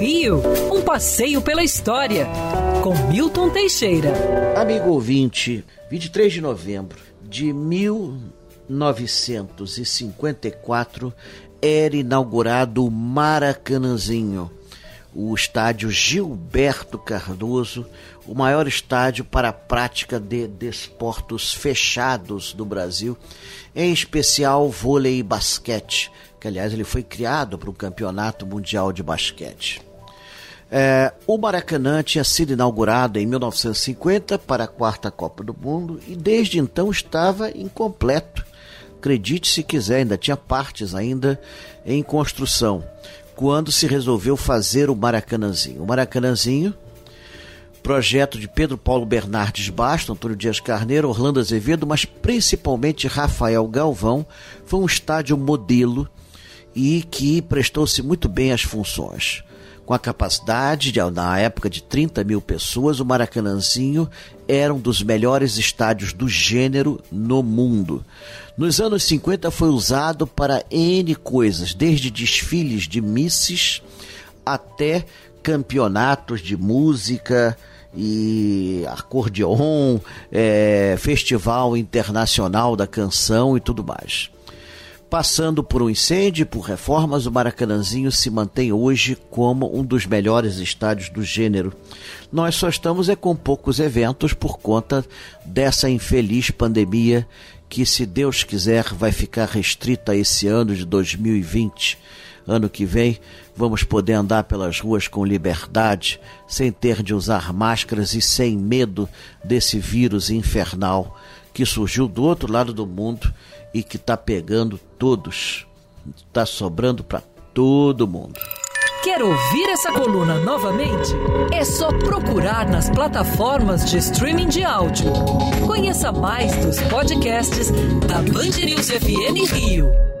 Rio, um passeio pela história, com Milton Teixeira. Amigo ouvinte, 23 de novembro de 1954 era inaugurado o Maracanãzinho, o estádio Gilberto Cardoso, o maior estádio para a prática de desportos fechados do Brasil, em especial vôlei e basquete, que aliás ele foi criado para o Campeonato Mundial de Basquete. É, o Maracanã tinha sido inaugurado em 1950 para a quarta Copa do Mundo e desde então estava incompleto. Acredite se quiser, ainda tinha partes ainda em construção. Quando se resolveu fazer o Maracanãzinho. O Maracanãzinho, projeto de Pedro Paulo Bernardes Basto, Antônio Dias Carneiro, Orlando Azevedo, mas principalmente Rafael Galvão, foi um estádio modelo e que prestou-se muito bem às funções com a capacidade, de, na época, de 30 mil pessoas, o Maracanãzinho era um dos melhores estádios do gênero no mundo. Nos anos 50 foi usado para N coisas, desde desfiles de misses até campeonatos de música e acordeon, é, festival internacional da canção e tudo mais. Passando por um incêndio e por reformas, o Maracanãzinho se mantém hoje como um dos melhores estádios do gênero. Nós só estamos é com poucos eventos por conta dessa infeliz pandemia que, se Deus quiser, vai ficar restrita a esse ano de 2020. Ano que vem, vamos poder andar pelas ruas com liberdade, sem ter de usar máscaras e sem medo desse vírus infernal que surgiu do outro lado do mundo e que está pegando todos. Está sobrando para todo mundo. Quer ouvir essa coluna novamente? É só procurar nas plataformas de streaming de áudio. Conheça mais dos podcasts da Band News FM Rio.